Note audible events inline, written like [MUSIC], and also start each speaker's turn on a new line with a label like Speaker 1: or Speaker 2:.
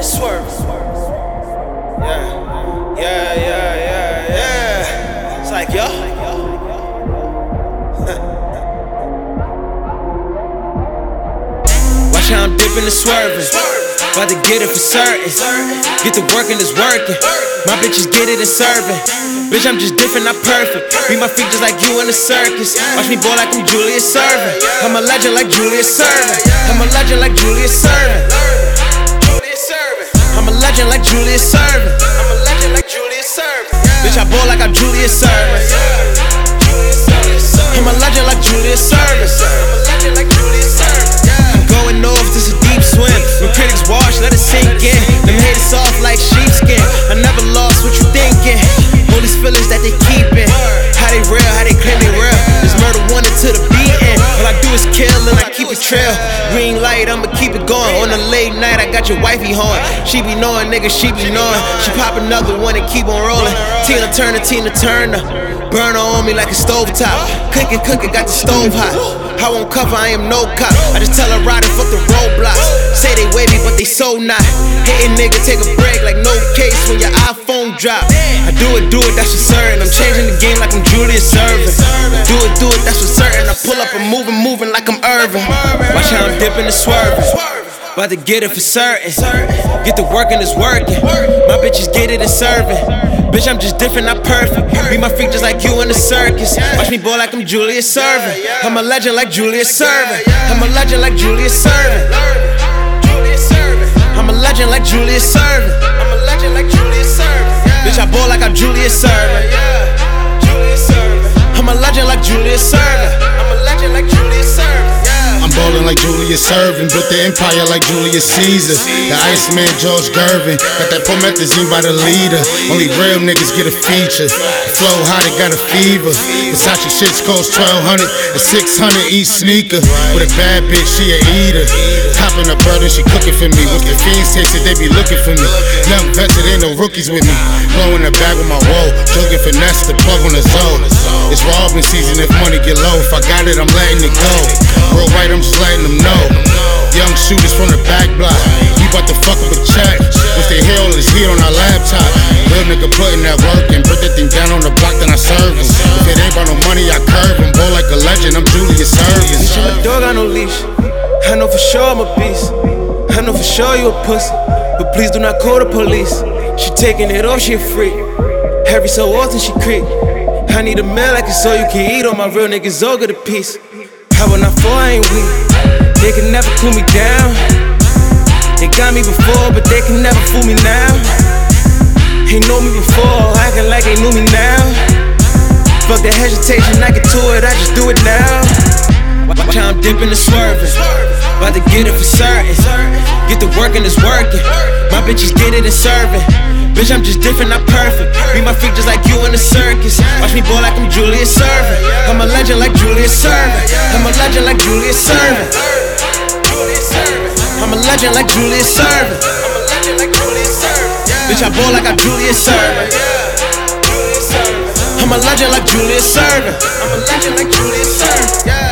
Speaker 1: and swerving. Yeah, yeah, yeah, yeah, yeah. It's like, yo. [LAUGHS] Watch how I'm dipping and swerving. About to get it for certain. Get to working it's working. My bitches get it and serving. Bitch, I'm just different, not perfect. Be my feet just like you in the circus. Watch me ball like I'm Julius Erving. I'm a legend like Julius Erving. I'm a legend like Julius Erving. Legend like Julius Erving. I'm a legend like Julius Erving. Bitch, I ball like I'm Julius Erving. I'm a legend like Julius Erving. I'm a legend like Julius Erving. I'm going off, this a deep swim. When critics watch, let it sink in. Them haters soft like sheepskin. I never lost what you thinking. All these feelings that they keepin'. Trail. Green light, I'ma keep it going. On the late night, I got your wifey horn. She be knowing, nigga, she be knowing. She pop another one and keep on rolling. Tina Turner, Tina Turner. Burn her on me like a stove top. Cooking, cooking, got the stove hot. I won't cover, I am no cop. I just tell her ride and fuck the roadblocks. Say they wavy, but they so not. Hitting nigga, take a break like no case when your iPhone drop. I do it, do it, that's for certain. I'm changing the game like I'm Julius Erving. Pull up and moving, moving like I'm Irving. Watch how I'm dipping and swerving. About to get it for certain. Get the work and it's working. My bitches get it and serving. Bitch, I'm just different, not perfect. Be my freak just like you in the circus. Watch me ball like I'm Julius Erving. I'm a legend like Julius Erving. I'm a legend like Julius Erving. I'm a legend like Julius Erving. I'm a legend like Julius Erving. Bitch, I ball like I'm Julius Erving. I'm a legend like Julius Erving. A like Julius Erving.
Speaker 2: I'm ballin' like Julius Erving, built the empire like Julius Caesar. The Iceman George Gervin, got that promethazine by the leader. Only real niggas get a feature. Flow hot, it got a fever. Versace shits cost 1200 and 600 each sneaker. With a bad bitch, she a eater. Hopping a bird and she cooking for me. With the fiends taste it, they be looking for me. Young vets, it ain't no rookies with me. Blowing the bag with my roll, joking finesse the plug on the zone. It's robbing season if money get low. If I got it, I'm letting it go. Real right, I'm just letting them know. Young shooters from the back block. We bout to fuck up a check. Once they hear all this heat on our laptop. Real nigga putting that work and put that thing down on the block, then I serve him. If it ain't about no money, I curve him. Boy like a legend, I'm Julius
Speaker 1: Erving. A dog on no leash. I know for sure I'm a beast. I know for sure you a pussy. But please do not call the police. She taking it off, she a freak. Every so often she creep. I need a meal like it's all you can eat. All my real niggas all get a piece. How when I fall, I ain't weak. They can never cool me down. They got me before, but they can never fool me now. Ain't know me before, acting like they knew me now. Fuck the hesitation, I get to it, I just do it now. Watch how I'm dipping and swerving. About to get it for certain. Get the work and it's working. My bitches get it and serving. Bitch, I'm just different, not perfect. Be my freak just like you in the circus. Watch me ball like I'm Julius Erving. I'm a legend like Julius Erving. I'm a legend like Julius Erving. I'm a legend like Julius Erving. I'm a legend like Julius Erving. Bitch, I ball like I'm Julius. I'm a legend like Julius Erving. I'm a legend like Julius Erving.